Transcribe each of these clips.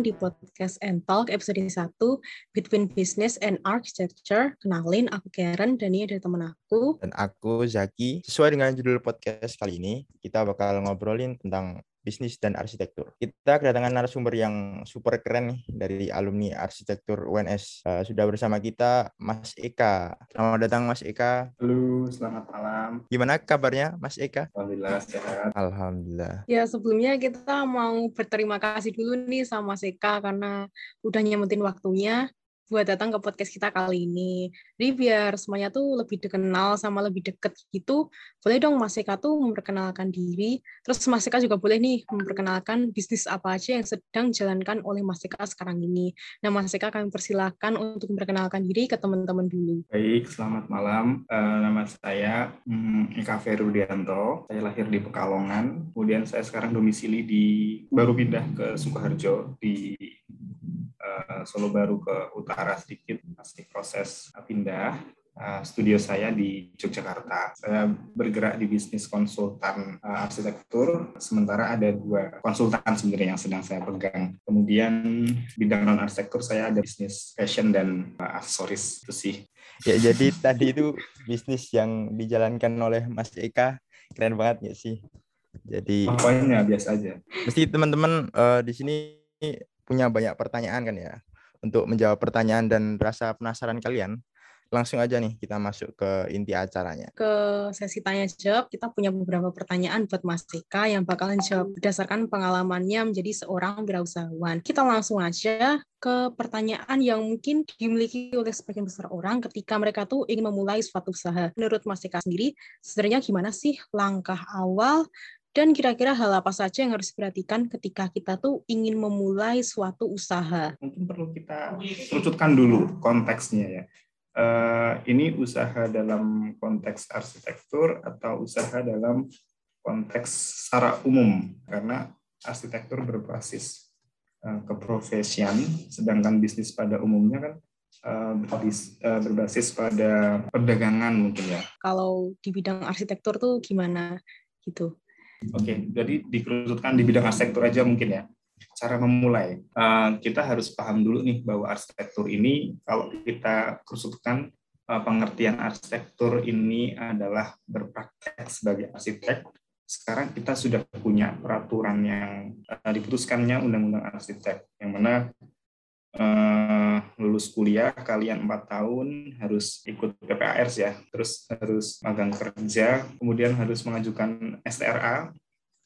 di podcast and Talk episode 1 Between Business and Architecture. Kenalin, aku Karen dan ini ada teman aku. Dan aku Zaki. Sesuai dengan judul podcast kali ini, kita bakal ngobrolin tentang bisnis dan arsitektur. Kita kedatangan narasumber yang super keren nih dari alumni arsitektur UNS. Uh, sudah bersama kita Mas Eka. Selamat datang Mas Eka. Halo, selamat malam. Gimana kabarnya Mas Eka? Alhamdulillah sehat. Alhamdulillah. Ya sebelumnya kita mau berterima kasih dulu nih sama Mas Eka karena udah nyemutin waktunya buat datang ke podcast kita kali ini. Jadi biar semuanya tuh lebih dikenal sama lebih deket gitu, boleh dong Mas Eka tuh memperkenalkan diri. Terus Mas Eka juga boleh nih memperkenalkan bisnis apa aja yang sedang dijalankan oleh Mas Eka sekarang ini. Nah Mas Eka kami persilahkan untuk memperkenalkan diri ke teman-teman dulu. Baik, selamat malam. Uh, nama saya um, Eka Ferudianto. Saya lahir di Pekalongan. Kemudian saya sekarang domisili di baru pindah ke Sukoharjo di uh, Solo Baru ke utara sedikit masih proses pindah uh, studio saya di Yogyakarta. Saya bergerak di bisnis konsultan uh, arsitektur, sementara ada dua konsultan sebenarnya yang sedang saya pegang. Kemudian bidang non arsitektur saya ada bisnis fashion dan uh, aksesoris itu sih. Ya jadi tadi itu bisnis yang dijalankan oleh Mas Eka keren banget ya sih. Jadi poinnya biasa aja. Mesti teman-teman uh, di sini punya banyak pertanyaan kan ya. Untuk menjawab pertanyaan dan rasa penasaran kalian, langsung aja nih kita masuk ke inti acaranya. Ke sesi tanya jawab, kita punya beberapa pertanyaan buat Mas Eka yang bakalan jawab berdasarkan pengalamannya menjadi seorang wirausahawan. Kita langsung aja ke pertanyaan yang mungkin dimiliki oleh sebagian besar orang ketika mereka tuh ingin memulai suatu usaha. Menurut Mas Eka sendiri, sebenarnya gimana sih langkah awal dan kira-kira hal apa saja yang harus diperhatikan ketika kita tuh ingin memulai suatu usaha? Mungkin perlu kita kerucutkan dulu konteksnya ya. Uh, ini usaha dalam konteks arsitektur atau usaha dalam konteks secara umum karena arsitektur berbasis uh, keprofesian sedangkan bisnis pada umumnya kan uh, berbis, uh, berbasis pada perdagangan mungkin ya. Kalau di bidang arsitektur tuh gimana gitu? Oke, jadi dikerucutkan di bidang arsitektur aja mungkin ya. Cara memulai, uh, kita harus paham dulu nih bahwa arsitektur ini kalau kita kerucutkan uh, pengertian arsitektur ini adalah berpraktek sebagai arsitek. Sekarang kita sudah punya peraturan yang uh, diputuskannya Undang-Undang Arsitek, yang mana uh, lulus kuliah kalian empat tahun harus ikut PPARS ya, terus harus magang kerja, kemudian harus mengajukan STRA,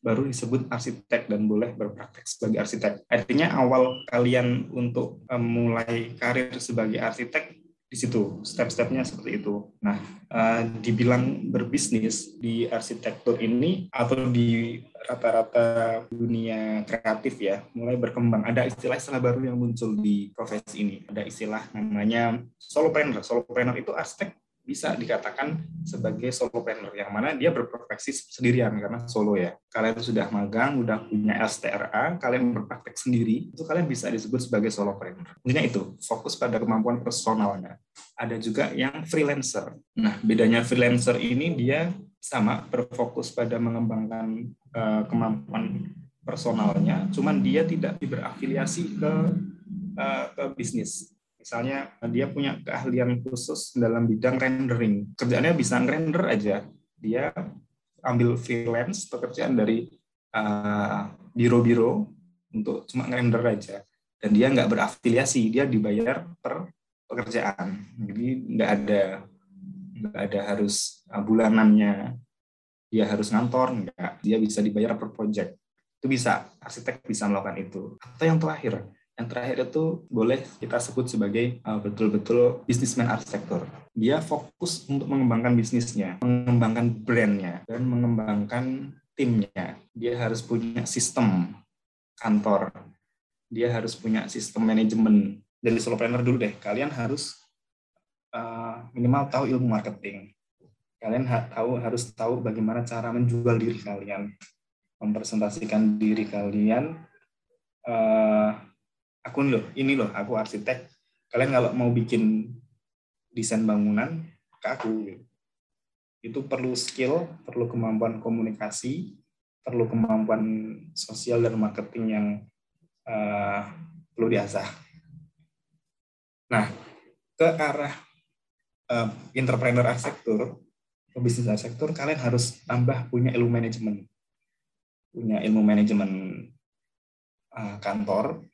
baru disebut arsitek dan boleh berpraktek sebagai arsitek. Artinya awal kalian untuk memulai karir sebagai arsitek di situ step-stepnya seperti itu. Nah, uh, dibilang berbisnis di arsitektur ini atau di rata-rata dunia kreatif ya mulai berkembang. Ada istilah-istilah baru yang muncul di profesi ini. Ada istilah namanya solopreneur. Solopreneur itu arsitek bisa dikatakan sebagai solopreneur yang mana dia berprofesi sendirian karena solo ya. Kalian sudah magang, udah punya STRA, kalian berpraktek sendiri, itu kalian bisa disebut sebagai solopreneur. Intinya itu, fokus pada kemampuan personalnya. Ada juga yang freelancer. Nah, bedanya freelancer ini dia sama berfokus pada mengembangkan uh, kemampuan personalnya, cuman dia tidak berafiliasi ke uh, ke bisnis Misalnya dia punya keahlian khusus dalam bidang rendering. Kerjaannya bisa render aja. Dia ambil freelance pekerjaan dari uh, biro-biro untuk cuma render aja. Dan dia nggak berafiliasi, dia dibayar per pekerjaan. Jadi nggak ada nggak ada harus uh, bulanannya dia harus ngantor nggak dia bisa dibayar per project itu bisa arsitek bisa melakukan itu atau yang terakhir yang terakhir itu boleh kita sebut sebagai uh, betul-betul bisnismen arsitektur. Dia fokus untuk mengembangkan bisnisnya, mengembangkan brandnya, dan mengembangkan timnya. Dia harus punya sistem kantor. Dia harus punya sistem manajemen. Jadi solopreneur dulu deh, kalian harus uh, minimal tahu ilmu marketing. kalian tahu harus tahu bagaimana cara menjual diri kalian, mempresentasikan diri kalian. Uh, aku loh, ini loh, aku arsitek. Kalian kalau mau bikin desain bangunan ke aku, itu perlu skill, perlu kemampuan komunikasi, perlu kemampuan sosial dan marketing yang uh, perlu diasah. Nah, ke arah uh, entrepreneur arsitektur, pebisnis arsitektur, kalian harus tambah punya ilmu manajemen. Punya ilmu manajemen uh, kantor,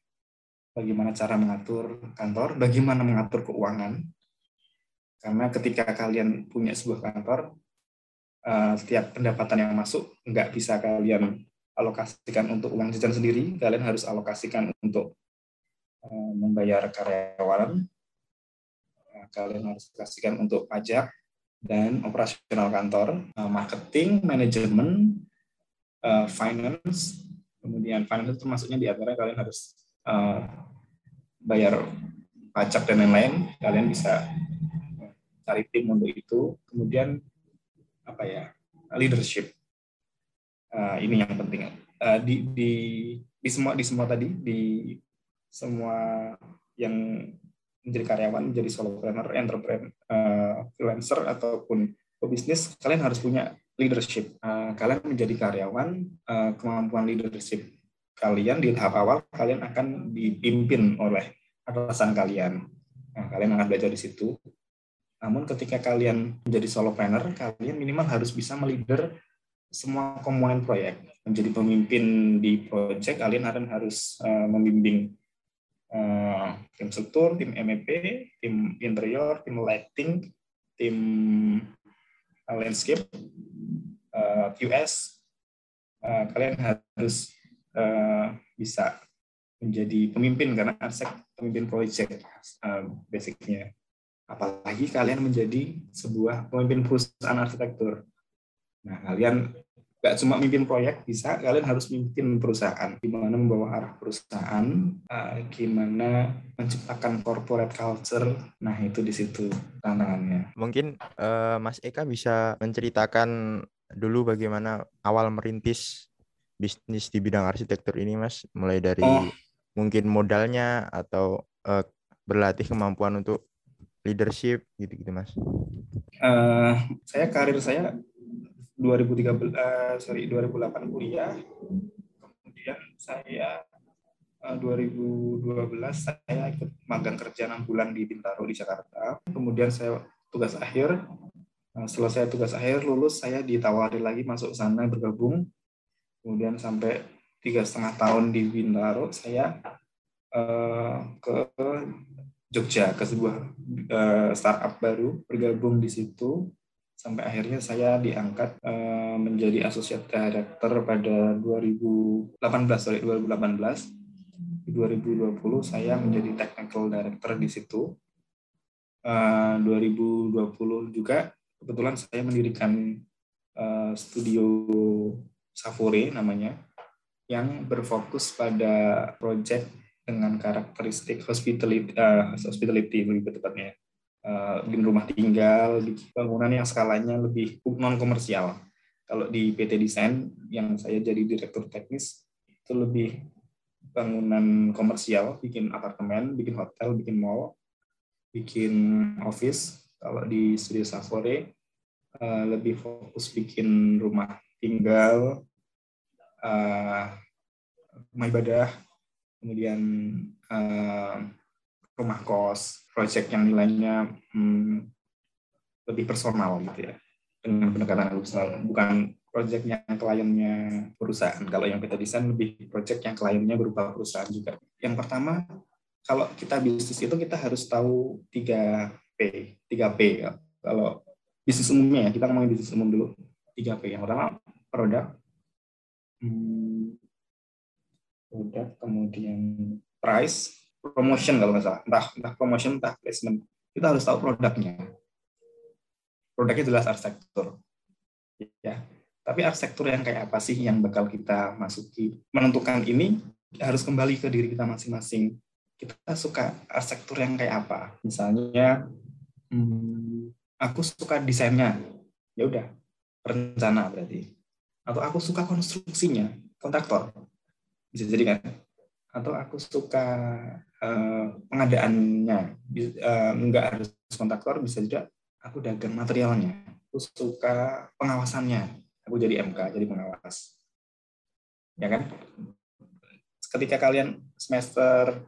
bagaimana cara mengatur kantor, bagaimana mengatur keuangan. Karena ketika kalian punya sebuah kantor, uh, setiap pendapatan yang masuk nggak bisa kalian alokasikan untuk uang jajan sendiri, kalian harus alokasikan untuk uh, membayar karyawan, kalian harus kasihkan untuk pajak, dan operasional kantor, eh, marketing, manajemen, eh, finance, kemudian finance itu maksudnya di antara kalian harus eh, bayar pajak dan lain-lain, kalian bisa cari tim untuk itu. Kemudian apa ya leadership, ini yang penting. Di, di di semua di semua tadi di semua yang menjadi karyawan, menjadi solopreneur, entrepreneur, uh, freelancer ataupun pebisnis, kalian harus punya leadership. Uh, kalian menjadi karyawan, uh, kemampuan leadership kalian di tahap awal kalian akan dipimpin oleh atasan kalian. Nah, kalian akan belajar di situ. Namun ketika kalian menjadi solopreneur, kalian minimal harus bisa melider semua komponen proyek. Menjadi pemimpin di proyek, kalian akan harus uh, membimbing uh, tim struktur, tim MEP, tim interior, tim lighting, tim uh, landscape, uh, QS, uh, kalian harus uh, bisa menjadi pemimpin karena arsitek pemimpin proyek uh, basicnya. Apalagi kalian menjadi sebuah pemimpin perusahaan arsitektur. Nah, kalian nggak cuma mimpin proyek bisa kalian harus mimpin perusahaan gimana membawa arah perusahaan uh, gimana menciptakan corporate culture nah itu di situ tantangannya mungkin uh, Mas Eka bisa menceritakan dulu bagaimana awal merintis bisnis di bidang arsitektur ini Mas. Mulai dari oh. mungkin modalnya atau uh, berlatih kemampuan untuk leadership gitu-gitu Mas. Uh, saya karir saya 2013 uh, sorry 2008 kuliah. Kemudian saya uh, 2012 saya ikut magang kerja enam bulan di Bintaro di Jakarta. Kemudian saya tugas akhir selesai tugas akhir lulus saya ditawari lagi masuk sana bergabung kemudian sampai tiga setengah tahun di Bintaro saya uh, ke Jogja ke sebuah uh, startup baru bergabung di situ. Sampai akhirnya saya diangkat uh, menjadi associate director pada 2018 sorry 2018 di 2020 saya menjadi technical director di situ. Uh, 2020 juga kebetulan saya mendirikan studio Safore namanya yang berfokus pada project dengan karakteristik hospitality, uh, hospitality lebih tepatnya uh, rumah tinggal, bikin bangunan yang skalanya lebih non komersial. Kalau di PT Desain yang saya jadi direktur teknis itu lebih bangunan komersial, bikin apartemen, bikin hotel, bikin mall, bikin office. Kalau di Studio Safore uh, lebih fokus bikin rumah tinggal, uh, ibadah, kemudian uh, rumah kos, proyek yang nilainya hmm, lebih personal gitu ya. Dengan pendekatan personal. Bukan proyek yang kliennya perusahaan. Kalau yang kita desain lebih proyek yang kliennya berupa perusahaan juga. Yang pertama kalau kita bisnis itu kita harus tahu 3P 3P ya. kalau bisnis umumnya ya kita ngomongin bisnis umum dulu. 3P yang pertama produk hmm, produk kemudian price promotion kalau nggak salah, entah entah promotion entah placement. Kita harus tahu produknya. Produknya jelas arsitektur. Ya. Tapi arsitektur yang kayak apa sih yang bakal kita masuki? Menentukan ini harus kembali ke diri kita masing-masing. Kita suka arsitektur yang kayak apa? Misalnya, hmm, aku suka desainnya, ya udah perencana berarti atau aku suka konstruksinya kontraktor. Bisa jadi kan atau aku suka uh, pengadaannya. Uh, nggak harus kontraktor bisa juga aku dagang materialnya. Aku suka pengawasannya. Aku jadi MK jadi pengawas. Ya kan? Ketika kalian semester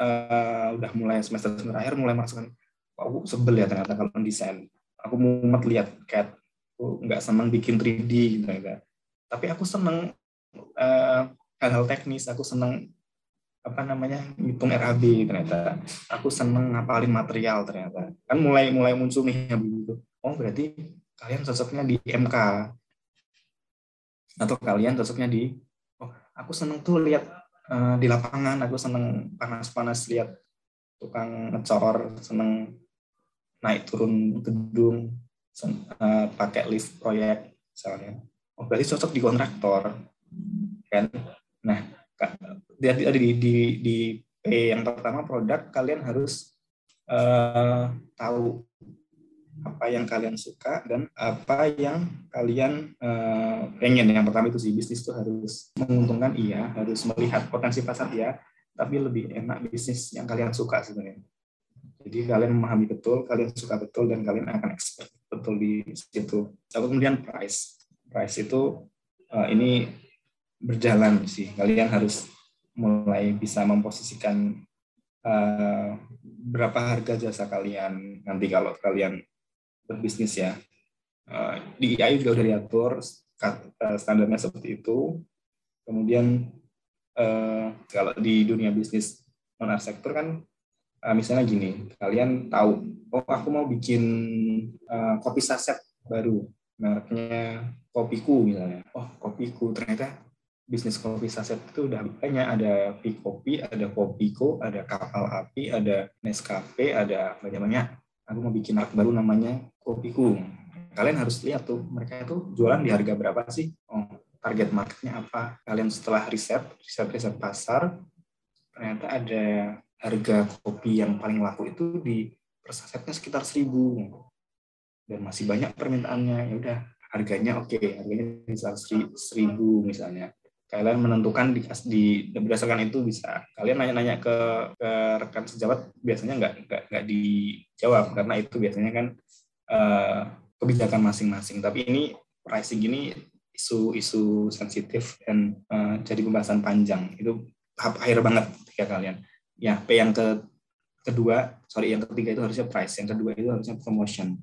uh, udah mulai semester semester akhir mulai masuk aku sebel ya ternyata kalau desain aku mumet lihat CAD aku nggak senang bikin 3D gitu ya. tapi aku senang uh, hal-hal teknis aku senang apa namanya hitung RAB ternyata. Aku seneng ngapalin material ternyata. Kan mulai mulai muncul nih ya begitu. Oh berarti kalian cocoknya di MK atau kalian cocoknya di oh aku seneng tuh lihat uh, di lapangan. Aku seneng panas-panas lihat tukang ngecor seneng naik turun gedung uh, pakai lift proyek misalnya. Oh berarti cocok di kontraktor kan? Nah di, di, di, di P yang pertama produk kalian harus uh, tahu apa yang kalian suka dan apa yang kalian uh, pengen. Yang pertama itu sih bisnis itu harus menguntungkan iya harus melihat potensi pasar iya. Tapi lebih enak bisnis yang kalian suka sebenarnya jadi kalian memahami betul kalian suka betul dan kalian akan expert betul di situ lalu kemudian price price itu uh, ini berjalan sih. Kalian harus mulai bisa memposisikan uh, berapa harga jasa kalian nanti kalau kalian berbisnis ya. Uh, di IAI juga sudah diatur standarnya seperti itu. Kemudian kalau di dunia bisnis non sektor kan uh, misalnya gini, kalian tahu, oh aku mau bikin uh, kopi saset baru, mereknya kopiku misalnya. Oh kopiku ternyata bisnis kopi saset itu udah banyak ada Kopi, ada Kopiko, ada Kapal Api, ada Nescafe, ada banyak-banyak. Aku mau bikin merek baru namanya Kopiku. Kalian harus lihat tuh mereka itu jualan di harga berapa sih? Oh, target marketnya apa? Kalian setelah riset, riset riset pasar, ternyata ada harga kopi yang paling laku itu di persasetnya sekitar seribu. Dan masih banyak permintaannya. Ya udah harganya oke. Okay. harganya bisa seribu misalnya. Kalian menentukan di, di berdasarkan itu bisa. Kalian nanya-nanya ke, ke rekan sejawat biasanya nggak nggak nggak dijawab. Karena itu biasanya kan uh, kebijakan masing-masing. Tapi ini pricing ini isu-isu sensitif dan uh, jadi pembahasan panjang. Itu tahap akhir banget ya kalian ya P yang ke kedua sorry yang ketiga itu harusnya price yang kedua itu harusnya promotion.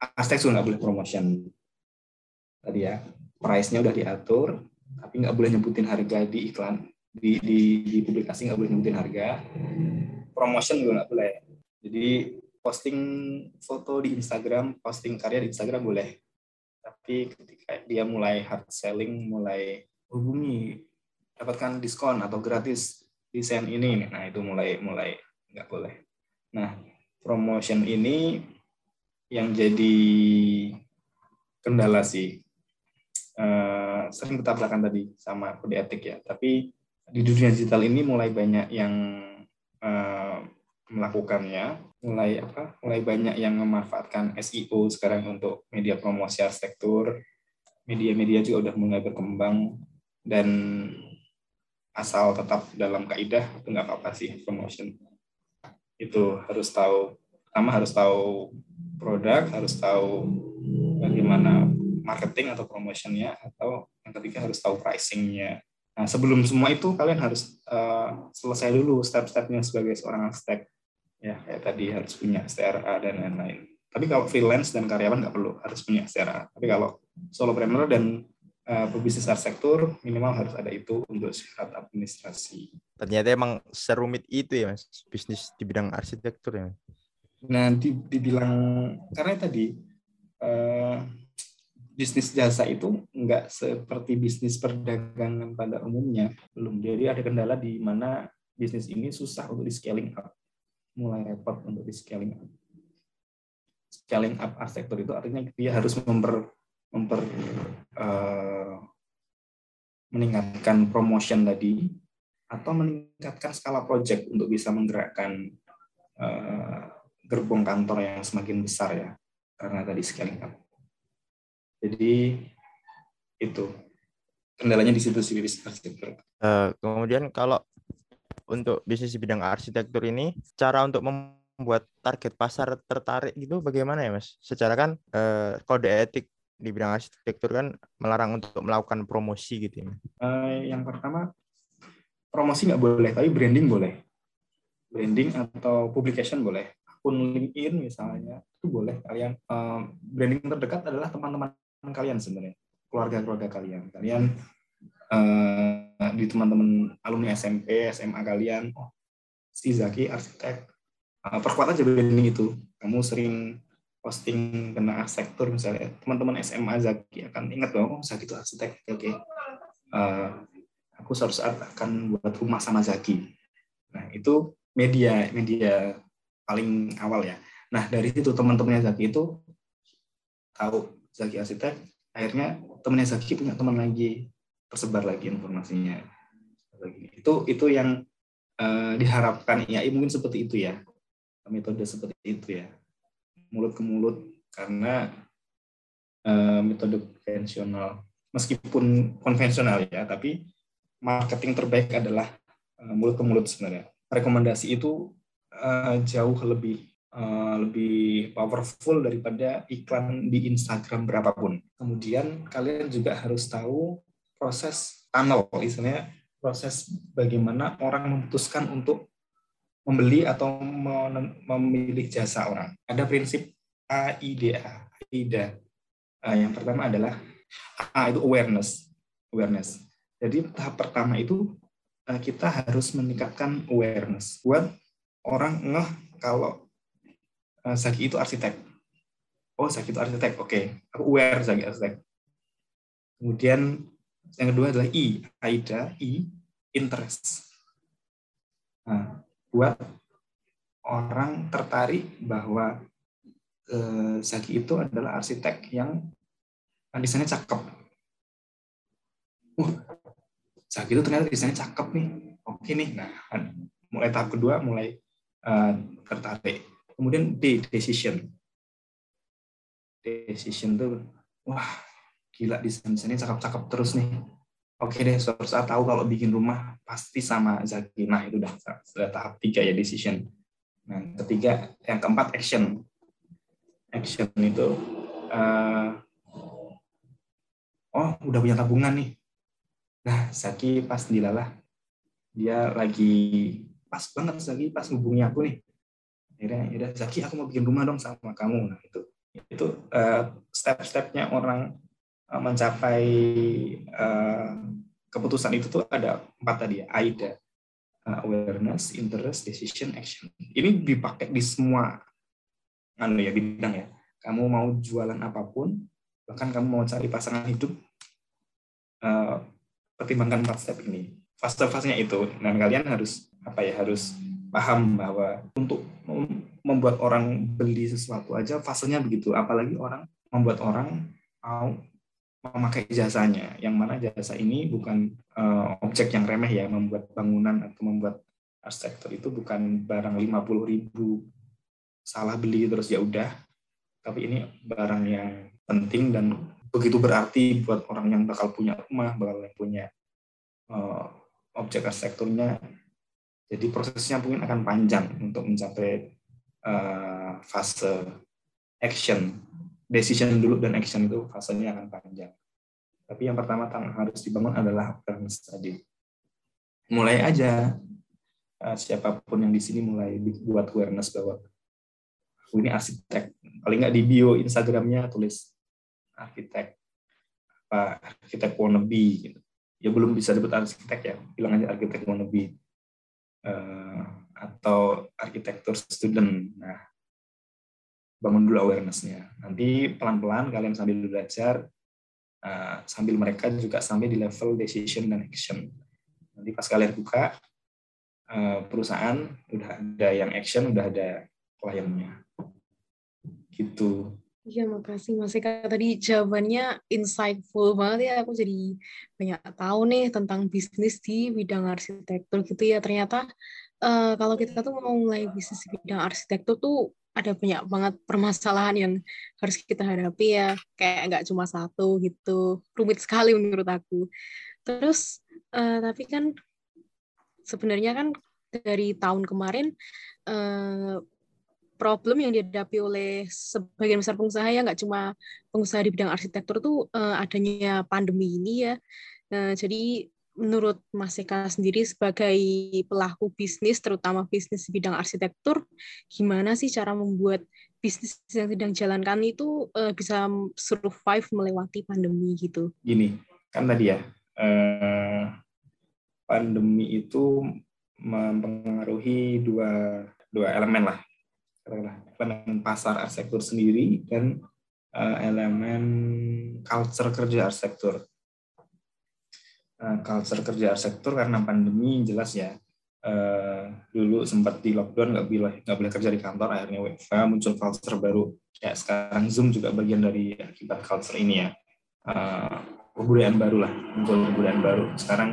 Aztec nggak boleh promotion. Tadi ya price-nya udah diatur tapi nggak boleh nyebutin harga di iklan di di, di publikasi nggak boleh nyebutin harga. Promotion juga nggak boleh. Jadi posting foto di Instagram posting karya di Instagram boleh. Tapi ketika dia mulai hard selling mulai hubungi dapatkan diskon atau gratis desain ini nah itu mulai mulai nggak boleh nah promotion ini yang jadi kendala sih uh, sering bertabrakan tadi sama kode etik ya. Tapi di dunia digital ini mulai banyak yang uh, melakukannya, mulai apa? Mulai banyak yang memanfaatkan SEO sekarang untuk media promosi arsitektur. Media-media juga udah mulai berkembang dan asal tetap dalam kaidah itu nggak apa-apa sih promotion. Itu harus tahu pertama harus tahu produk, harus tahu bagaimana marketing atau promotionnya atau yang ketiga harus tahu pricingnya. Nah sebelum semua itu kalian harus uh, selesai dulu step-stepnya sebagai seorang arsitek ya kayak tadi harus punya STRA dan lain-lain. Tapi kalau freelance dan karyawan nggak perlu harus punya STRA. Tapi kalau solopreneur dan pebisnis arsitektur minimal harus ada itu untuk syarat administrasi. Ternyata emang serumit itu ya mas bisnis di bidang arsitektur ya. Nah dibilang karena tadi uh, bisnis jasa itu nggak seperti bisnis perdagangan pada umumnya belum jadi ada kendala di mana bisnis ini susah untuk di scaling up mulai repot untuk di scaling up scaling up arsitektur itu artinya dia harus memper memper uh, meningkatkan promotion tadi atau meningkatkan skala project untuk bisa menggerakkan uh, gerbong kantor yang semakin besar ya karena tadi scaling up. Jadi itu kendalanya di situ sih bisnis arsitektur. Uh, kemudian kalau untuk bisnis bidang arsitektur ini, cara untuk membuat target pasar tertarik gitu bagaimana ya mas? Secara kan uh, kode etik di bidang arsitektur kan melarang untuk melakukan promosi gitu ya. Uh, yang pertama promosi nggak boleh, tapi branding boleh. Branding atau publication boleh. Akun LinkedIn misalnya itu boleh. Kalian uh, branding terdekat adalah teman-teman kalian sebenarnya, keluarga-keluarga kalian. Kalian uh, di teman-teman alumni SMP, SMA kalian, oh si Zaki arsitek. Uh, perkuat aja branding itu. Kamu sering posting kena arsitektur misalnya. Teman-teman SMA Zaki akan ingat dong oh Zaki itu arsitek. Oke. Okay. uh, aku suatu saat akan buat rumah sama Zaki. Nah itu media media paling awal ya. Nah dari itu teman-temannya Zaki itu tahu Zaki arsitek. Akhirnya temannya Zaki punya teman lagi tersebar lagi informasinya. Itu itu yang uh, diharapkan ya mungkin seperti itu ya. Metode seperti itu ya mulut ke mulut karena uh, metode konvensional. Meskipun konvensional ya tapi marketing terbaik adalah uh, mulut ke mulut sebenarnya. Rekomendasi itu uh, jauh lebih uh, lebih powerful daripada iklan di Instagram berapapun. Kemudian kalian juga harus tahu proses tunnel istilahnya proses bagaimana orang memutuskan untuk membeli atau memilih jasa orang. Ada prinsip AIDA. AIDA. Uh, yang pertama adalah A itu awareness. Awareness. Jadi tahap pertama itu uh, kita harus meningkatkan awareness buat orang ngeh kalau uh, Zaki itu arsitek. Oh, Zaki itu arsitek. Oke, okay. aku aware Zaki arsitek. Kemudian yang kedua adalah I, AIDA, I, interest. Nah, buat orang tertarik bahwa eh, Zaki itu adalah arsitek yang desainnya cakep. Uh, Zaki itu ternyata desainnya cakep nih. Oke nih. Nah, mulai tahap kedua mulai uh, tertarik. Kemudian D, decision. Decision tuh, wah gila desain-desainnya cakep-cakep terus nih oke deh suatu saat tahu kalau bikin rumah pasti sama Zaki. Nah itu udah, sudah tahap tiga ya decision. Nah ketiga, yang keempat action. Action itu, uh, oh udah punya tabungan nih. Nah Zaki pas dilalah, dia lagi pas banget Zaki pas hubungi aku nih. Akhirnya, ya Zaki aku mau bikin rumah dong sama kamu. Nah itu itu uh, step-stepnya orang mencapai uh, keputusan itu tuh ada empat tadi ya, AIDA, uh, awareness, interest, decision, action. Ini dipakai di semua anu ya bidang ya. Kamu mau jualan apa pun, bahkan kamu mau cari pasangan hidup, uh, pertimbangkan empat step ini. Fase-fasenya itu, dan kalian harus apa ya harus paham bahwa untuk membuat orang beli sesuatu aja fasenya begitu, apalagi orang membuat orang mau memakai jasanya, yang mana jasa ini bukan uh, objek yang remeh ya, membuat bangunan atau membuat arsitektur itu bukan barang 50 ribu salah beli terus ya udah, tapi ini barang yang penting dan begitu berarti buat orang yang bakal punya rumah, bakal punya uh, objek arsitekturnya. Jadi prosesnya mungkin akan panjang untuk mencapai uh, fase action decision dulu dan action itu fasenya akan panjang. Tapi yang pertama yang harus dibangun adalah awareness tadi. Mulai aja eh, siapa pun yang di sini mulai buat awareness bahwa aku ini arsitek. Paling nggak di bio Instagramnya tulis arsitek apa arsitek wannabe gitu. Ya belum bisa disebut arsitek ya, bilang aja arsitek wannabe uh, atau arsitektur student. Nah, bangun dulu awarenessnya. Nanti pelan-pelan kalian sambil belajar, uh, sambil mereka juga sampai di level decision dan action. Nanti pas kalian buka uh, perusahaan, udah ada yang action, udah ada kliennya. Gitu. Iya, makasih Mas Eka. Tadi jawabannya insightful banget ya. Aku jadi banyak tahu nih tentang bisnis di bidang arsitektur gitu ya. Ternyata uh, kalau kita tuh mau mulai bisnis di bidang arsitektur tuh ada banyak banget permasalahan yang harus kita hadapi ya. Kayak nggak cuma satu gitu. Rumit sekali menurut aku. Terus uh, tapi kan sebenarnya kan dari tahun kemarin uh, problem yang dihadapi oleh sebagian besar pengusaha ya nggak cuma pengusaha di bidang arsitektur tuh uh, adanya pandemi ini ya. Uh, jadi menurut Mas Eka sendiri sebagai pelaku bisnis, terutama bisnis bidang arsitektur, gimana sih cara membuat bisnis yang sedang jalankan itu uh, bisa survive melewati pandemi gitu? Gini, kan tadi ya, uh, pandemi itu mempengaruhi dua dua elemen lah elemen pasar arsitektur sendiri dan uh, elemen culture kerja arsitektur. Uh, culture kerja arsitektur karena pandemi jelas ya. Uh, dulu sempat di lockdown nggak boleh nggak boleh kerja di kantor akhirnya WFH muncul culture baru. Ya sekarang Zoom juga bagian dari akibat culture ini ya. Uh, kebudayaan baru lah muncul kebudayaan baru. Sekarang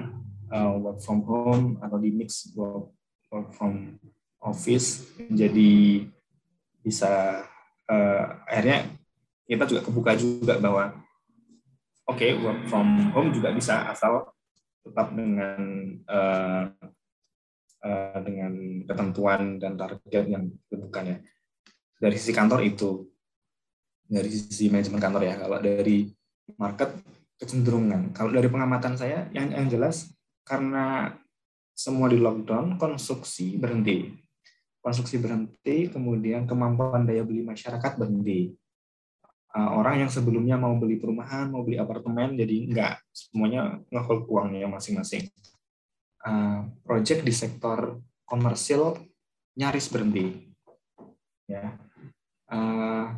uh, work from home atau di mix work, work from office menjadi bisa uh, akhirnya kita juga kebuka juga bahwa oke okay, work from home juga bisa asal tetap dengan uh, uh, dengan ketentuan dan target yang ditentukan ya. Dari sisi kantor itu dari sisi manajemen kantor ya. Kalau dari market kecenderungan. Kalau dari pengamatan saya yang yang jelas karena semua di lockdown konstruksi berhenti. Konstruksi berhenti, kemudian kemampuan daya beli masyarakat berhenti. Uh, orang yang sebelumnya mau beli perumahan, mau beli apartemen, jadi enggak semuanya ngehold uangnya masing-masing. Uh, project di sektor komersil nyaris berhenti. Ya, uh,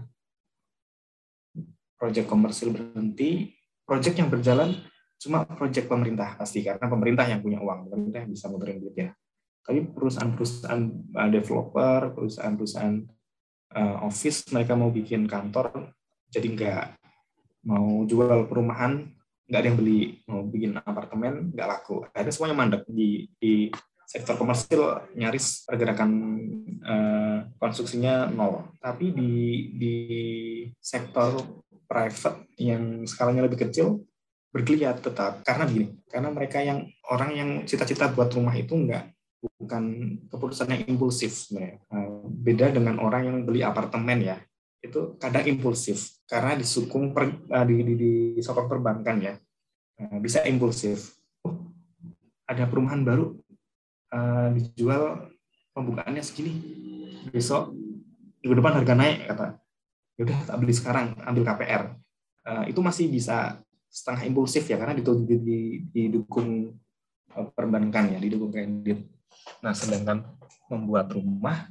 project komersil berhenti, project yang berjalan cuma project pemerintah pasti karena pemerintah yang punya uang, pemerintah yang bisa memberi duit ya tapi perusahaan-perusahaan developer, perusahaan-perusahaan uh, office mereka mau bikin kantor jadi nggak mau jual perumahan nggak ada yang beli mau bikin apartemen nggak laku. Akhirnya semuanya mandek. Di di sektor komersil nyaris pergerakan uh, konstruksinya nol. Tapi di di sektor private yang skalanya lebih kecil bergeliat tetap. Karena begini karena mereka yang orang yang cita-cita buat rumah itu nggak bukan keputusan yang impulsif sebenarnya. Eh, beda dengan orang yang beli apartemen ya, itu kadang impulsif karena disukung per, eh, di, di, sokong perbankan ya, eh, bisa impulsif. Oh, ada perumahan baru dijual pembukaannya segini, besok minggu depan harga naik kata, ya udah tak beli sekarang, ambil KPR. itu masih bisa setengah impulsif ya karena didukung perbankan ya, didukung kredit Nah, sedangkan membuat rumah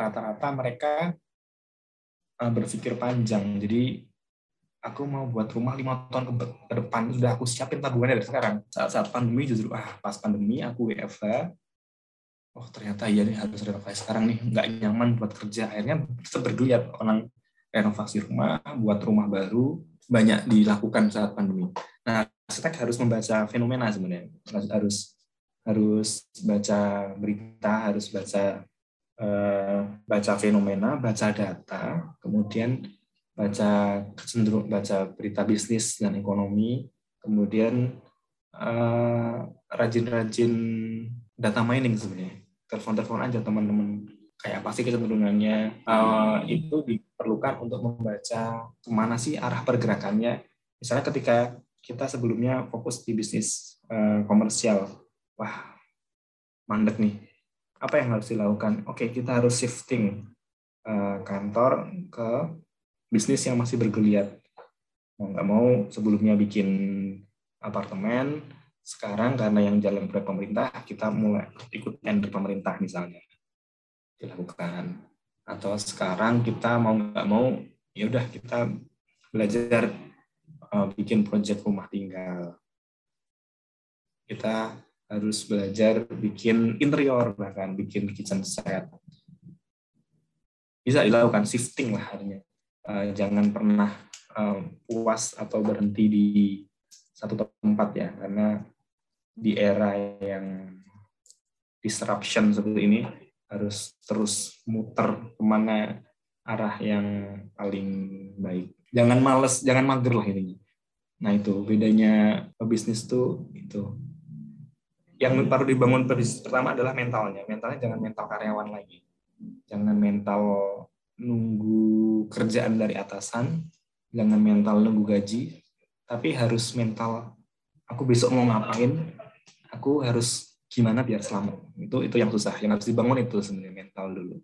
rata-rata mereka eh, berpikir panjang. Jadi aku mau buat rumah lima tahun ke, depan sudah aku siapin tabungannya dari sekarang. Saat saat pandemi justru ah pas pandemi aku WFH. Oh ternyata iya nih harus renovasi sekarang nih nggak nyaman buat kerja. Akhirnya bergeliat orang renovasi rumah, buat rumah baru banyak dilakukan saat pandemi. Nah, arsitek harus membaca fenomena sebenarnya. Harus harus baca berita, harus baca uh, baca fenomena, baca data, kemudian baca kecenderung baca berita bisnis dan ekonomi, kemudian eh, rajin-rajin uh, data mining sebenarnya. Telepon-telepon aja teman-teman. Kayak apa sih kecenderungannya? Uh, itu diperlukan untuk membaca ke mana sih arah pergerakannya. Misalnya ketika kita sebelumnya fokus di bisnis uh, komersial, wah mandek nih. Apa yang harus dilakukan? Oke kita harus shifting kantor ke bisnis yang masih bergeliat. Mau nggak mau sebelumnya bikin apartemen sekarang karena yang jalan proyek pemerintah kita mulai ikut tender pemerintah misalnya. Dilakukan. Atau sekarang kita mau nggak mau ya udah kita belajar uh, bikin proyek rumah tinggal. Kita harus belajar bikin interior bahkan bikin kitchen set bisa dilakukan shifting lah artinya uh, jangan pernah uh, puas atau berhenti di satu tempat ya karena di era yang disruption seperti ini harus terus muter ke mana arah yang paling baik. Jangan males, jangan mager lah ini. Nah itu bedanya bisnis tuh itu. Yang perlu dibangun bisnis pertama adalah mentalnya. Mentalnya jangan mental karyawan lagi. Jangan mental nunggu kerjaan dari atasan, jangan mental nunggu gaji, tapi harus mental aku besok mau ngapain, aku harus gimana biar selamat. Itu itu yang susah. Yang harus dibangun itu sebenarnya mental dulu.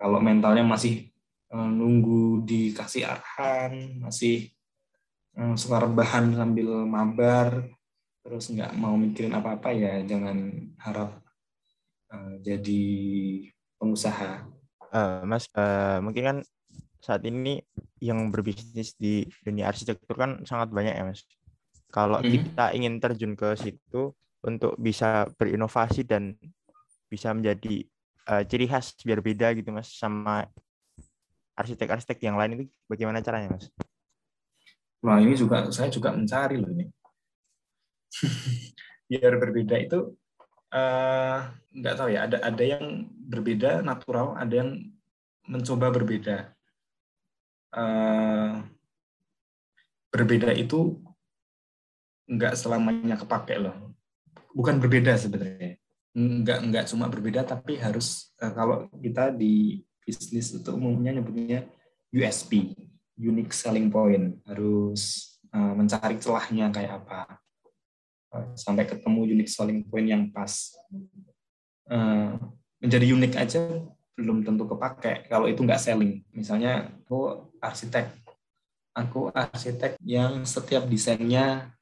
Kalau mentalnya masih eh, nunggu dikasih arahan, masih eh, suka rebahan sambil mabar, terus nggak mau mikirin apa-apa ya jangan harap uh, jadi pengusaha uh, Mas, uh, mungkin kan saat ini yang berbisnis di dunia arsitektur kan sangat banyak ya, Mas. Kalau hmm. kita ingin terjun ke situ untuk bisa berinovasi dan bisa menjadi uh, ciri khas biar beda gitu, Mas, sama arsitek-arsitek yang lain itu bagaimana caranya, Mas? Wah, ini juga saya juga mencari loh ini. biar berbeda itu uh, nggak tahu ya ada ada yang berbeda natural ada yang mencoba berbeda. Uh, berbeda itu nggak selamanya kepake loh. Bukan berbeda sebenarnya. Nggak nggak cuma berbeda tapi harus uh, kalau kita di bisnis itu umumnya nyebutnya USP unique selling point. Harus uh, mencari celahnya kayak apa sampai ketemu unique selling point yang pas. Uh, menjadi unik aja belum tentu kepake kalau itu nggak selling. Misalnya aku arsitek, aku arsitek yang setiap desainnya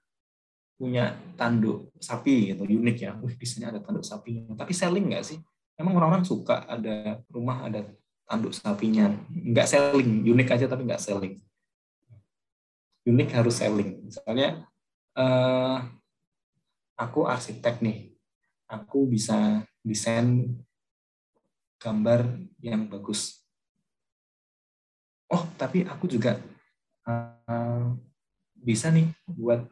punya tanduk sapi gitu unik ya. Wih desainnya ada tanduk sapinya. Tapi selling nggak sih? Emang orang-orang suka ada rumah ada tanduk sapinya. Nggak selling, unik aja tapi nggak selling. Unik harus selling. Misalnya uh, aku arsitek nih, aku bisa desain gambar yang bagus. Oh, tapi aku juga uh, bisa nih buat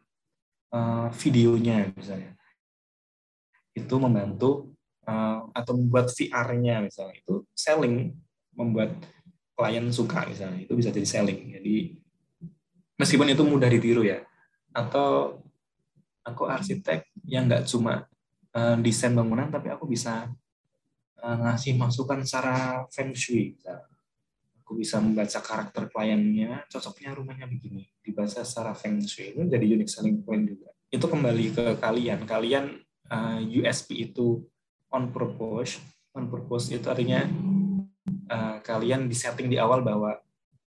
uh, videonya misalnya. Itu membantu uh, atau membuat VR-nya misalnya itu selling, membuat klien suka misalnya itu bisa jadi selling. Jadi meskipun itu mudah ditiru ya, atau aku arsitek yang nggak cuma uh, desain bangunan tapi aku bisa uh, ngasih masukan secara feng shui. Aku bisa membaca karakter kliennya cocoknya rumahnya begini. Dibaca secara feng shui itu jadi unique selling point juga. Itu kembali ke kalian. Kalian uh, eh, USP itu on purpose. On purpose itu artinya uh, kalian disetting di awal bahwa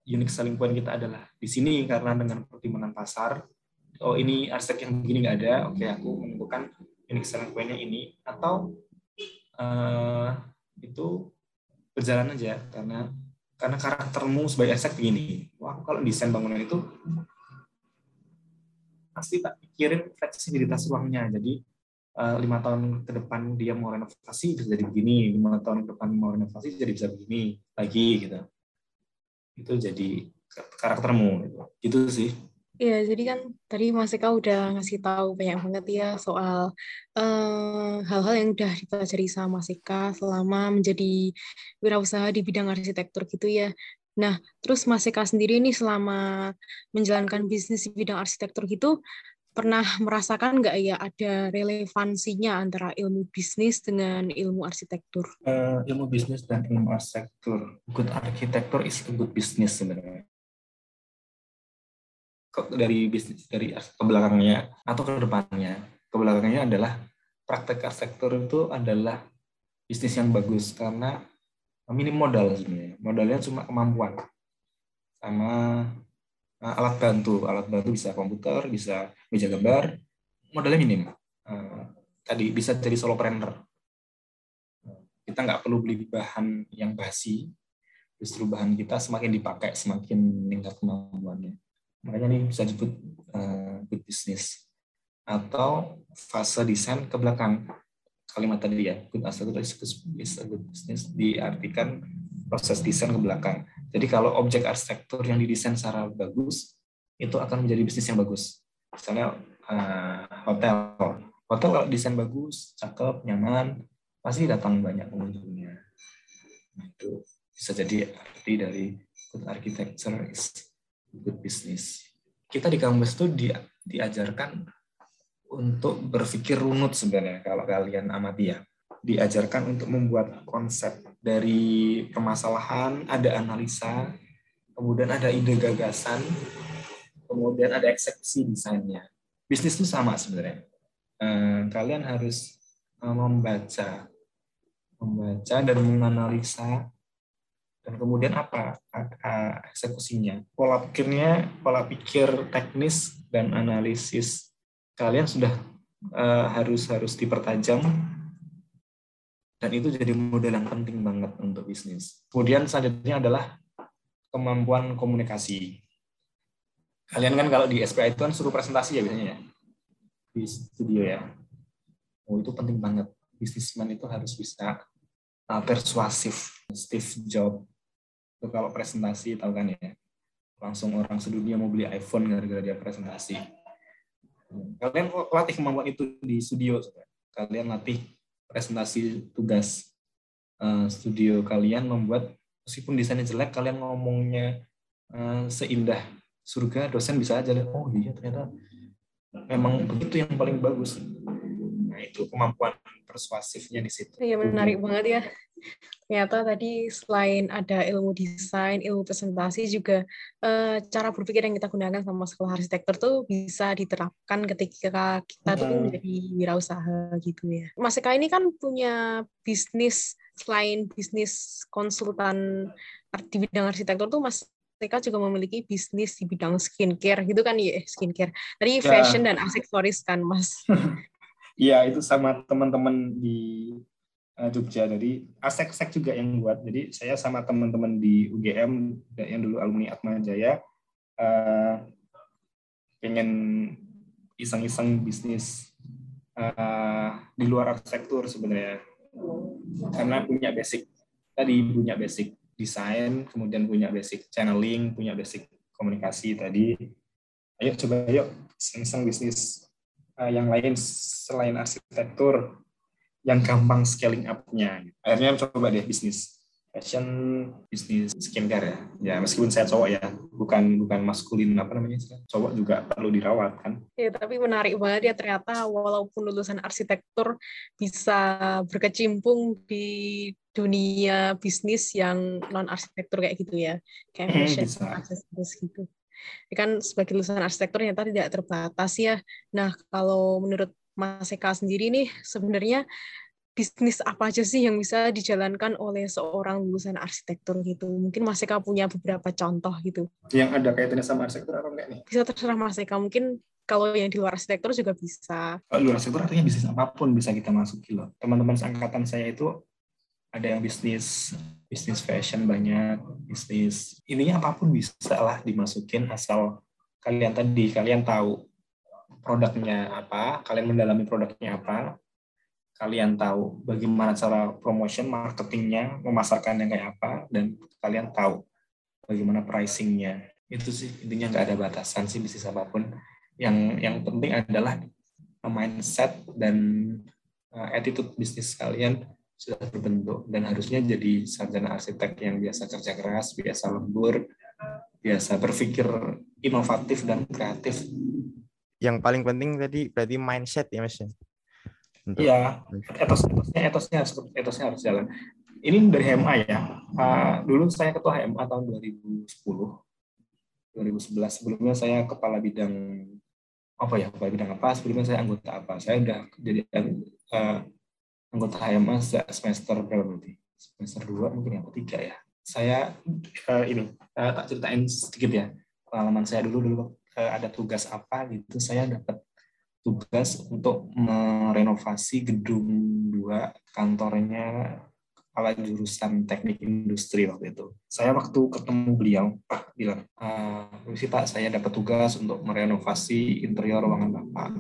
unique selling point kita adalah di sini karena dengan pertimbangan pasar oh ini arsitek yang begini nggak ada, oke okay, aku menentukan unique selling point-nya ini atau uh, itu berjalan aja karena karena karaktermu sebagai arsitek begini. Wah, kalau desain bangunan itu pasti tak pikirin fleksibilitas ruangnya. Jadi uh, lima tahun ke depan dia mau renovasi bisa jadi begini, lima tahun ke depan mau renovasi jadi bisa begini lagi gitu. Itu jadi karaktermu gitu. Gitu sih. Iya, jadi kan tadi Mas Eka udah ngasih tahu banyak banget ya soal eh, hal-hal yang udah dipelajari sama Mas Eka selama menjadi wirausaha di bidang arsitektur gitu ya. Nah, terus Mas Eka sendiri nih selama menjalankan bisnis di bidang arsitektur gitu, pernah merasakan nggak ya ada relevansinya antara ilmu bisnis dengan ilmu arsitektur? Uh, ilmu bisnis dan ilmu arsitektur. Good architecture is good business sebenarnya dari bisnis dari ke belakangnya atau ke depannya. Ke belakangnya adalah praktek arsitektur itu adalah bisnis yang bagus karena minim modal sebenarnya. Modalnya cuma kemampuan sama uh, alat bantu. Alat bantu bisa komputer, bisa meja gambar. Modalnya minim. Uh, tadi bisa jadi solopreneur. Kita nggak perlu beli bahan yang basi, justru bahan kita semakin dipakai semakin meningkat kemampuannya makanya ini bisa disebut uh, good business atau fase desain ke belakang. Kalimat tadi ya good architecture is a good business diartikan proses desain ke belakang. Jadi kalau objek arsitektur yang didesain secara bagus itu akan menjadi bisnis yang bagus. Misalnya uh, hotel. Hotel kalau desain bagus cakep nyaman pasti datang banyak pengunjungnya. Nah, itu bisa jadi arti dari good architecture is good business. Kita di kampus itu di, diajarkan untuk berpikir runut sebenarnya kalau kalian amati ya. Diajarkan untuk membuat konsep dari permasalahan, ada analisa, kemudian ada ide gagasan, kemudian ada eksekusi desainnya. Bisnis itu sama sebenarnya. Eh, kalian harus eh, membaca, membaca dan menganalisa dan kemudian apa eksekusinya. Pola pikirnya, pola pikir teknis dan analisis kalian sudah uh, harus harus dipertajam dan itu jadi modal yang penting banget untuk bisnis. Kemudian selanjutnya adalah kemampuan komunikasi. Kalian kan kalau di SPI itu kan suruh presentasi ya biasanya ya di studio ya. Oh itu penting banget. Bisnismen itu harus bisa uh, persuasif. Steve Jobs itu kalau presentasi tahu kan ya langsung orang sedunia mau beli iPhone gara-gara dia presentasi. Kalian latih kemampuan itu di studio. Kalian latih presentasi tugas uh, studio kalian membuat meskipun desainnya jelek kalian ngomongnya uh, seindah surga dosen bisa aja lihat oh iya ternyata memang begitu yang paling bagus nah itu kemampuan persuasifnya di situ iya menarik banget ya ternyata tadi selain ada ilmu desain, ilmu presentasi juga eh, cara berpikir yang kita gunakan sama sekolah arsitektur tuh bisa diterapkan ketika kita tuh menjadi wirausaha gitu ya. Mas Eka ini kan punya bisnis selain bisnis konsultan di bidang arsitektur tuh Mas Eka juga memiliki bisnis di bidang skincare gitu kan ya skincare. Tadi ya. fashion dan aksesoris kan Mas. Iya itu sama teman-teman di uh, Jogja. Jadi Asek-Sek juga yang buat. Jadi saya sama teman-teman di UGM yang dulu alumni Atma Jaya uh, pengen iseng-iseng bisnis uh, di luar arsitektur sebenarnya. Karena punya basic tadi punya basic desain, kemudian punya basic channeling, punya basic komunikasi tadi. Ayo coba yuk iseng-iseng bisnis uh, yang lain selain arsitektur yang gampang scaling up-nya. Akhirnya coba deh bisnis fashion, bisnis skincare ya. Ya meskipun saya cowok ya, bukan bukan maskulin apa namanya cowok juga perlu dirawat kan. Ya tapi menarik banget ya ternyata walaupun lulusan arsitektur bisa berkecimpung di dunia bisnis yang non arsitektur kayak gitu ya, kayak fashion, aksesoris gitu. Kan sebagai lulusan arsitektur ternyata tidak terbatas ya. Nah kalau menurut Mas Eka sendiri nih sebenarnya bisnis apa aja sih yang bisa dijalankan oleh seorang lulusan arsitektur gitu? Mungkin Mas Eka punya beberapa contoh gitu. Yang ada kaitannya sama arsitektur apa enggak nih? Bisa terserah Mas Eka. Mungkin kalau yang di luar arsitektur juga bisa. Luar arsitektur artinya bisnis apa pun bisa kita masuki loh. Teman-teman seangkatan saya itu ada yang bisnis bisnis fashion banyak, bisnis ininya apa pun bisa lah dimasukin asal kalian tadi kalian tahu produknya apa, kalian mendalami produknya apa, kalian tahu bagaimana cara promotion, marketingnya, memasarkannya kayak apa, dan kalian tahu bagaimana pricingnya. Itu sih intinya nggak ada batasan sih bisnis apa pun. Yang yang penting adalah mindset dan uh, attitude bisnis kalian sudah terbentuk dan harusnya jadi sarjana arsitek yang biasa kerja keras, biasa lembur, biasa berpikir inovatif dan kreatif yang paling penting tadi berarti mindset ya mas ya? Iya, etos etosnya etosnya harus etosnya harus jalan. Ini dari HMA ya. Uh, dulu saya ketua HMA tahun 2010, 2011. Sebelumnya saya kepala bidang apa ya? Kepala bidang apa? Sebelumnya saya anggota apa? Saya udah jadi uh, anggota HMA sejak semester berapa nanti? Semester dua mungkin yang ketiga ya. Saya uh, ini uh, tak ceritain sedikit ya pengalaman saya dulu dulu Eh, ada tugas apa gitu saya dapat tugas untuk merenovasi gedung dua kantornya kepala jurusan teknik industri waktu itu. Saya waktu ketemu beliau, Pak bilang, sih Pak, saya dapat tugas untuk merenovasi interior ruangan Bapak.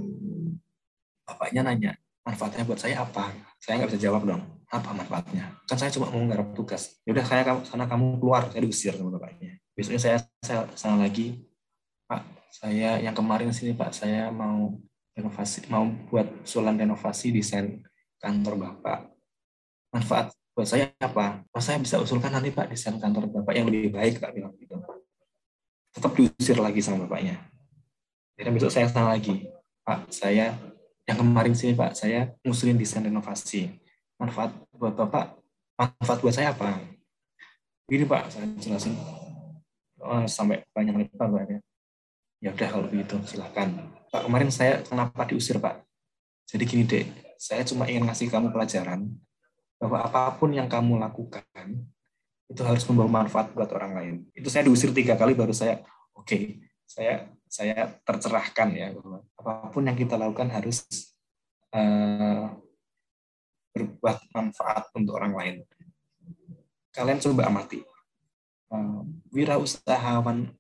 Bapaknya nanya, manfaatnya buat saya apa? Saya nggak bisa jawab dong. Apa manfaatnya? Kan saya cuma mau tugas. Ya udah, saya sana kamu keluar, saya diusir sama bapaknya. Besoknya saya, saya sana lagi, Pak, saya yang kemarin sini Pak, saya mau renovasi, mau buat usulan renovasi desain kantor Bapak. manfaat buat saya apa? Pak saya bisa usulkan nanti Pak desain kantor Bapak yang lebih baik Pak bilang gitu. Tetap diusir lagi sama bapaknya. Dan besok saya sana lagi, Pak saya yang kemarin sini Pak saya ngusulin desain renovasi. Manfaat buat Bapak, manfaat buat saya apa? Ini Pak saya jelasin oh, sampai banyak lebar Pak ya. Ya udah kalau begitu silakan. Pak kemarin saya kenapa diusir Pak? Jadi gini dek, saya cuma ingin ngasih kamu pelajaran bahwa apa pun yang kamu lakukan itu harus membawa manfaat buat orang lain. Itu saya diusir tiga kali baru saya oke, okay, saya saya tercerahkan ya bahwa apa pun yang kita lakukan harus uh, berbuat manfaat untuk orang lain. Kalian coba amati uh, wirausahawan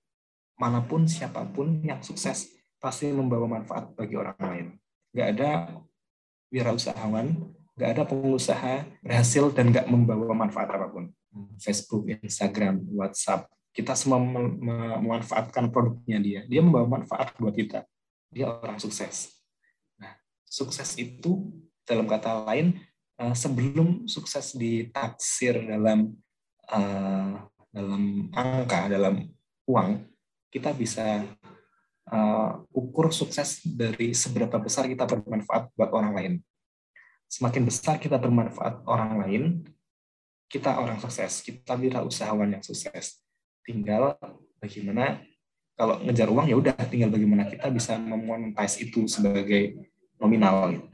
mana pun siapa pun yang sukses pasti membawa manfaat bagi orang lain. Gak ada wirausahawan nggak ada pengusaha berhasil dan nggak membawa manfaat apa pun. Facebook, Instagram, WhatsApp, kita semua memanfaatkan produknya dia. Dia membawa manfaat buat kita. Dia orang sukses. Nah, sukses itu dalam kata lain eh, sebelum sukses ditaksir dalam eh, dalam angka, dalam uang, kita bisa uh, ukur sukses dari seberapa besar kita bermanfaat buat orang lain semakin besar kita bermanfaat orang lain, kita orang sukses, kita wira usahawan yang sukses. Tinggal bagaimana kalau ngejar uang ya udah tinggal bagaimana kita bisa memonetize itu sebagai nominal gitu.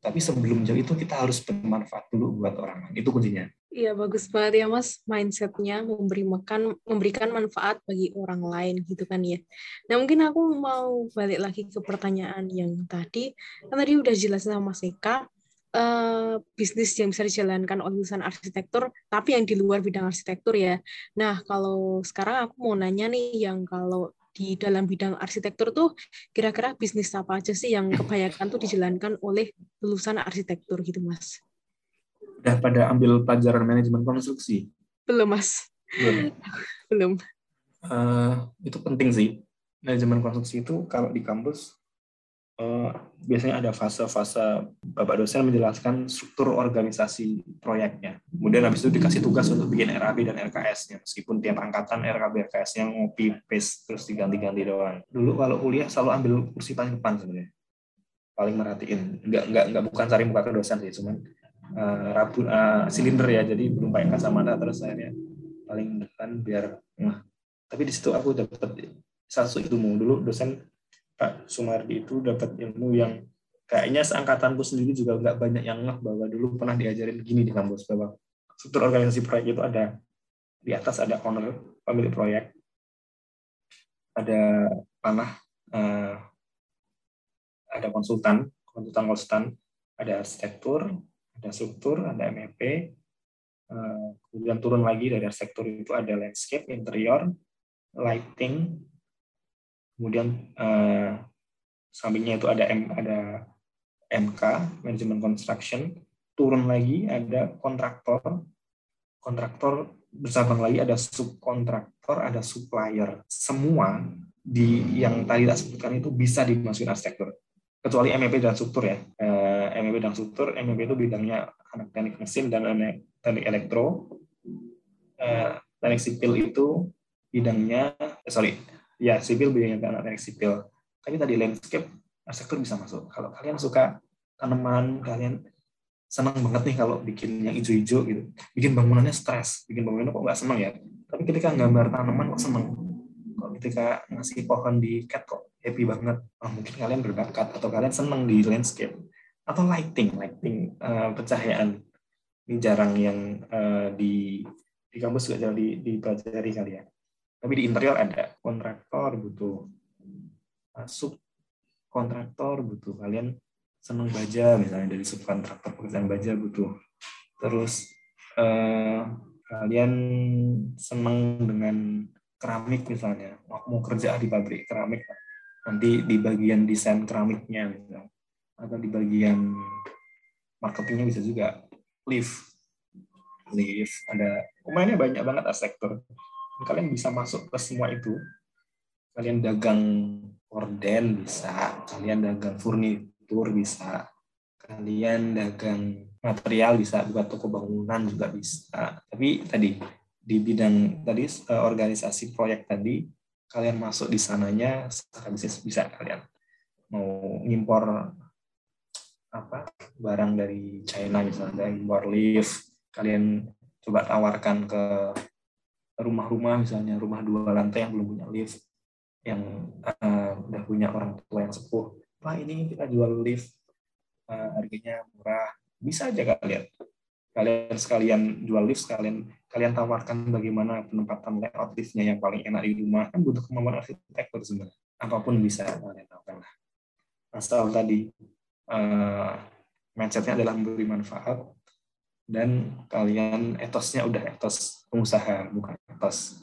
Tapi sebelum jauh itu kita harus bermanfaat dulu buat orang lain. Itu kuncinya. Iya bagus banget ya mas mindsetnya memberi makan memberikan manfaat bagi orang lain gitu kan ya. Nah mungkin aku mau balik lagi ke pertanyaan yang tadi kan tadi udah jelas sama Mas Eka uh, bisnis yang bisa dijalankan oleh lulusan arsitektur, tapi yang di luar bidang arsitektur ya. Nah, kalau sekarang aku mau nanya nih, yang kalau di dalam bidang arsitektur tuh kira-kira bisnis apa aja sih yang kebanyakan tuh dijalankan oleh lulusan arsitektur gitu, Mas? Udah pada ambil pelajaran manajemen konstruksi? Belum, Mas. Belum. Belum. Uh, itu penting sih. Manajemen konstruksi itu kalau di kampus Eh, biasanya ada fase-fase Bapak dosen menjelaskan struktur organisasi proyeknya. Kemudian habis itu dikasih tugas untuk bikin RAB dan RKS-nya. Meskipun tiap angkatan RAB RKS-nya ngopi paste terus diganti-ganti doang. Dulu kalau kuliah selalu ambil kursi paling depan sebenarnya. Paling merhatiin. Enggak enggak enggak bukan cari muka ke dosen sih, cuman uh, rabu uh, silinder ya. Jadi belum pakai kacamata terus akhirnya paling depan biar nah. Tapi di situ aku dapat satu ilmu dulu dosen Pak Sumardi itu dapat ilmu yang kayaknya seangkatanku sendiri juga nggak banyak yang ngeh bahwa dulu pernah diajarin gini di kampus bahwa struktur organisasi proyek itu ada di atas ada owner pemilik proyek ada panah uh, ada konsultan konsultan konsultan ada arsitektur ada struktur ada MEP uh, kemudian turun lagi dari arsitektur itu ada landscape interior lighting kemudian uh, sampingnya itu ada M, ada MK manajemen construction. Turun lagi ada kontraktor. Kontraktor bersabang lagi ada subkontraktor ada supplier. Semua di yang tadi tak sebutkan itu bisa dimasukin arsitektur. Kecuali MEP dan struktur ya. Eh, MEP dan struktur MEP itu bidangnya anak teknik mesin dan anak teknik elektro. Uh, teknik sipil itu bidangnya eh, sorry ya sipil anak teknik sipil. Tapi tadi landscape arsitektur bisa masuk. Kalau kalian suka tanaman kalian senang banget nih kalau bikin yang hijau-hijau gitu. Bikin bangunannya stres. Bikin bangunannya kok nggak senang ya? Tapi ketika gambar tanaman kok senang kok ketika ngasih pohon di cat kok happy banget. Oh, mungkin kalian berbakat atau kalian senang di landscape. Atau lighting lighting uh, pencahayaan. Ini jarang yang uh, di di kampus juga jarang di, dipelajari kali ya tapi di interior ada kontraktor butuh sub kontraktor butuh. Kalian seneng baja misalnya dari subkontraktor pekerjaan baja butuh. Terus eh, kalian seneng dengan keramik misalnya. Mau kerja di pabrik keramik nanti di bagian desain keramiknya misalnya. Atau di bagian marketingnya bisa juga. Lift. Lift ada pemainnya banyak banget sektor kalian bisa masuk ke semua itu. Kalian dagang orden bisa kalian dagang furnitur bisa kalian dagang material bisa buat toko bangunan juga bisa. Tapi tadi di bidang tadi uh, organisasi proyek tadi kalian masuk di sananya secara bisnis bisa kalian. Mau ngimpor apa barang dari China misalnya impor lift kalian coba tawarkan ke rumah-rumah misalnya rumah dua lantai yang belum punya lift yang uh, udah punya orang tua yang sepuh. Pak ini kita jual lift uh, harganya murah. Bisa aja kalian. Kalian sekalian jual lift sekalian kalian tawarkan bagaimana penempatan layout liftnya yang paling enak di rumah. Kan butuh kemampuan arsitektur sebenarnya. Apa pun bisa kalian lakukan lah. Asal tadi uh, mindsetnya adalah memberi manfaat dan kalian etosnya udah etos pengusaha bukan etos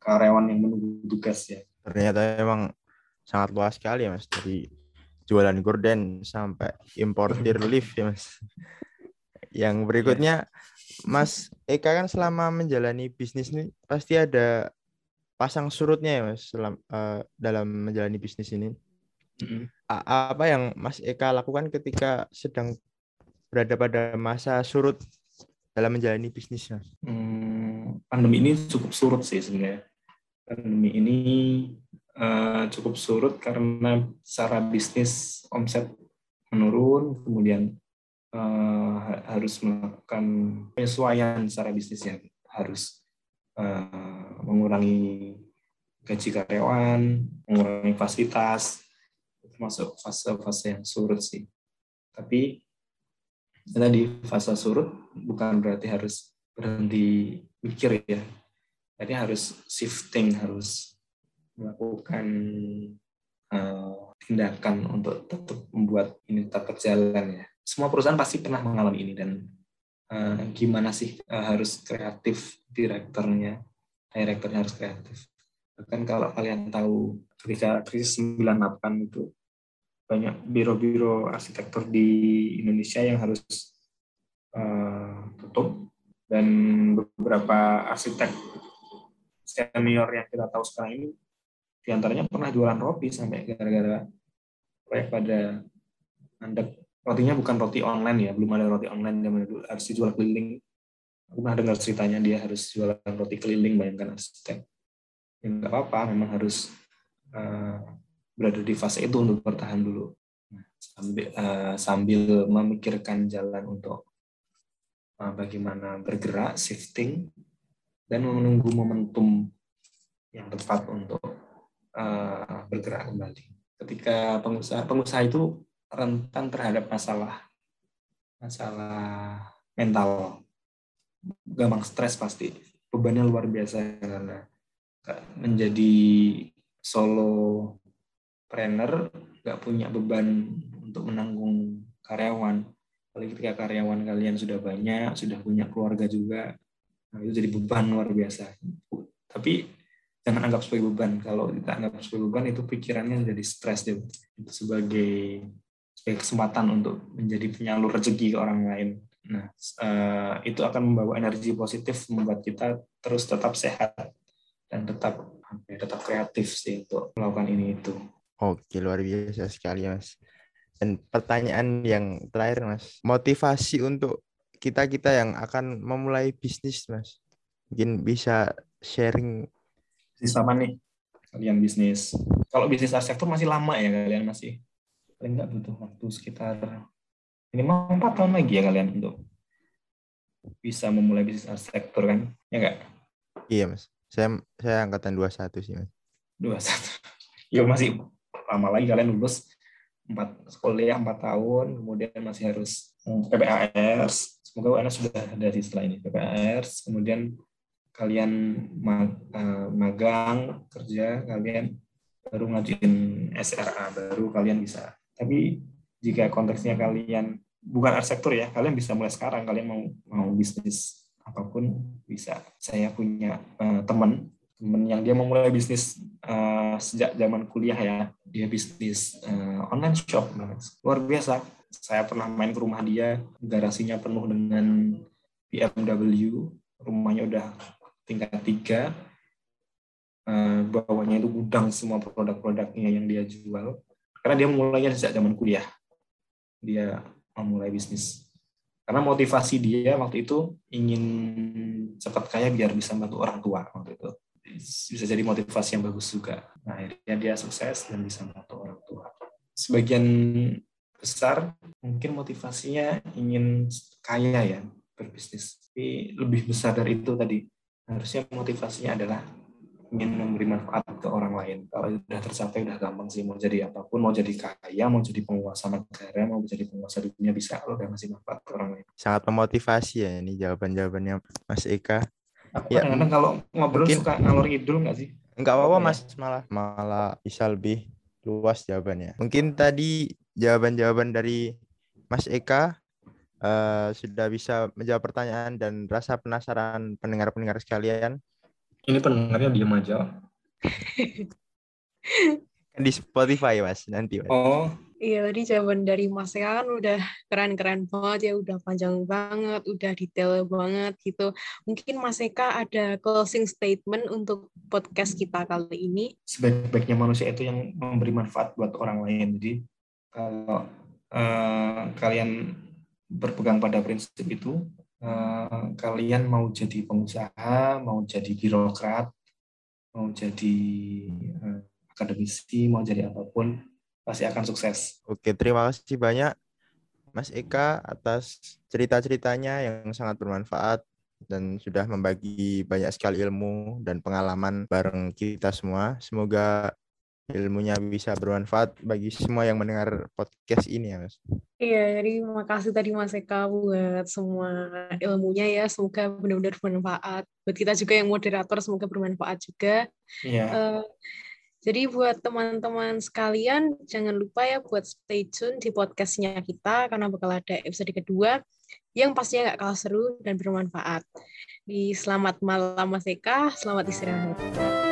karyawan yang menunggu tugas ya ternyata emang sangat luas sekali ya mas dari jualan gorden sampai importir lift ya mas. Yang berikutnya Mas Eka kan selama menjalani bisnis ini pasti ada pasang surutnya ya Mas selam, uh, dalam menjalani bisnis ini. Mm-hmm. Apa yang Mas Eka lakukan ketika sedang berada pada masa surut dalam menjalani bisnisnya? Hmm, pandemi ini cukup surut sih sebenarnya. Pandemi ini uh, cukup surut karena secara bisnis omset menurun, kemudian uh, harus melakukan penyesuaian secara bisnisnya, harus uh, mengurangi gaji karyawan, mengurangi fasilitas, termasuk fase-fase yang surut sih. Tapi tadi fase surut bukan berarti harus berhenti mikir ya. Jadi harus shifting, harus melakukan uh, tindakan untuk tetap membuat ini tetap berjalan ya. Semua perusahaan pasti pernah mengalami ini dan uh, gimana sih uh, harus kreatif direkturnya, direkturnya harus kreatif. Bahkan kalau kalian tahu ketika krisis 98 itu banyak biro-biro arsitektur di Indonesia yang harus uh, tutup dan beberapa arsitek senior yang kita tahu sekarang ini di antaranya pernah jualan roti sampai gara-gara proyek pada mandek. Rotinya bukan roti online ya, belum ada roti online yang dulu harus dijual keliling. Aku pernah dengar ceritanya dia harus jualan roti keliling, bayangkan arsitek. Ya nggak apa-apa, memang harus uh, berada di fase itu untuk bertahan dulu. Nah, sambil, uh, sambil memikirkan jalan untuk bagaimana bergerak, shifting, dan menunggu momentum yang tepat untuk uh, bergerak kembali. Ketika pengusaha pengusaha itu rentan terhadap masalah masalah mental, gampang stres pasti, bebannya luar biasa karena menjadi solo trainer nggak punya beban untuk menanggung karyawan. Apalagi ketika karyawan kalian sudah banyak, sudah punya keluarga juga, nah itu jadi beban luar biasa. Tapi jangan anggap sebagai beban. Kalau kita anggap sebagai beban itu pikirannya jadi stres deh. Itu sebagai sebagai kesempatan untuk menjadi penyalur rezeki ke orang lain. Nah, uh, itu akan membawa energi positif membuat kita terus tetap sehat dan tetap tetap kreatif sih untuk melakukan ini itu. Oke, luar biasa sekali, Mas. Dan pertanyaan yang terakhir, Mas. Motivasi untuk kita-kita yang akan memulai bisnis, Mas. Mungkin bisa sharing. Bisnis apa nih kalian bisnis. Kalau bisnis arsitektur masih lama ya kalian masih paling nggak butuh waktu sekitar minimal empat tahun lagi ya kalian untuk bisa memulai bisnis arsitektur kan? Ya enggak iya mas. Saya saya angkatan 21 sih mas. 21 ya masih lama lagi kalian lulus empat sekolah empat tahun kemudian masih harus PPAS semoga UNS sudah ada di setelah ini PPAS kemudian kalian eh, magang kerja kalian baru ngajuin SRA baru kalian bisa. Tapi jika konteksnya kalian bukan arsitektur ya kalian bisa mulai sekarang. Kalian mau mau bisnis apa pun bisa. Saya punya uh, teman teman yang dia memulai bisnis uh, sejak zaman kuliah ya dia bisnis uh, online shop luar biasa. Saya pernah main ke rumah dia garasinya penuh dengan BMW rumahnya udah tingkat tiga. Uh, bawahnya itu gudang semua produk-produknya yang dia jual. Karena dia mulainya sejak zaman kuliah. Dia memulai bisnis. Karena motivasi dia waktu itu ingin cepat kaya biar bisa bantu orang tua waktu itu bisa jadi motivasi yang bagus juga nah akhirnya dia sukses dan bisa bantu orang tua sebagian besar mungkin motivasinya ingin kaya ya berbisnis tapi lebih besar dari itu tadi harusnya motivasinya adalah ingin memberi manfaat ke orang lain. Kalau sudah tercapai udah gampang sih mau jadi apa pun, mau jadi kaya, mau jadi penguasa negara, mau jadi penguasa dunia bisa kalau udah ngasih manfaat ke orang lain. Sangat memotivasi ya ini jawaban-jawabannya Mas Eka. Aku ya, kadang-kadang kalau ngobrol mungkin, suka ngalor idul nggak sih? Enggak apa-apa? Mas, malah malah bisa lebih luas jawabannya. Mungkin tadi jawaban-jawaban dari Mas Eka uh, sudah bisa menjawab pertanyaan dan rasa penasaran pendengar-pendengar sekalian. Ini pendengarnya diam aja. di Spotify mas nanti mas. Oh. Iya tadi jawaban dari Mas Eka kan udah keren-keren banget ya, udah panjang banget, udah detail banget gitu. Mungkin Mas Eka ada closing statement untuk podcast kita kali ini. Sebaik-baiknya manusia itu yang memberi manfaat buat orang lain. Jadi kalau uh, kalian berpegang pada prinsip itu, Eh, kalian mau jadi pengusaha, mau jadi birokrat, mau jadi uh, akademisi, mau jadi apa pun, pasti akan sukses. Oke, terima kasih banyak Mas Eka atas cerita-ceritanya yang sangat bermanfaat dan sudah membagi banyak sekali ilmu dan pengalaman bareng kita semua. Semoga ilmunya bisa bermanfaat bagi semua yang mendengar podcast ini ya Mas. Iya, jadi makasih tadi Mas Eka buat semua ilmunya ya. Semoga benar-benar bermanfaat. Buat kita juga yang moderator semoga bermanfaat juga. Iya. Uh, jadi buat teman-teman sekalian, jangan lupa ya buat stay tune di podcastnya kita karena bakal ada episode kedua yang pastinya nggak kalah seru dan bermanfaat. Di selamat malam Mas Eka, selamat istirahat.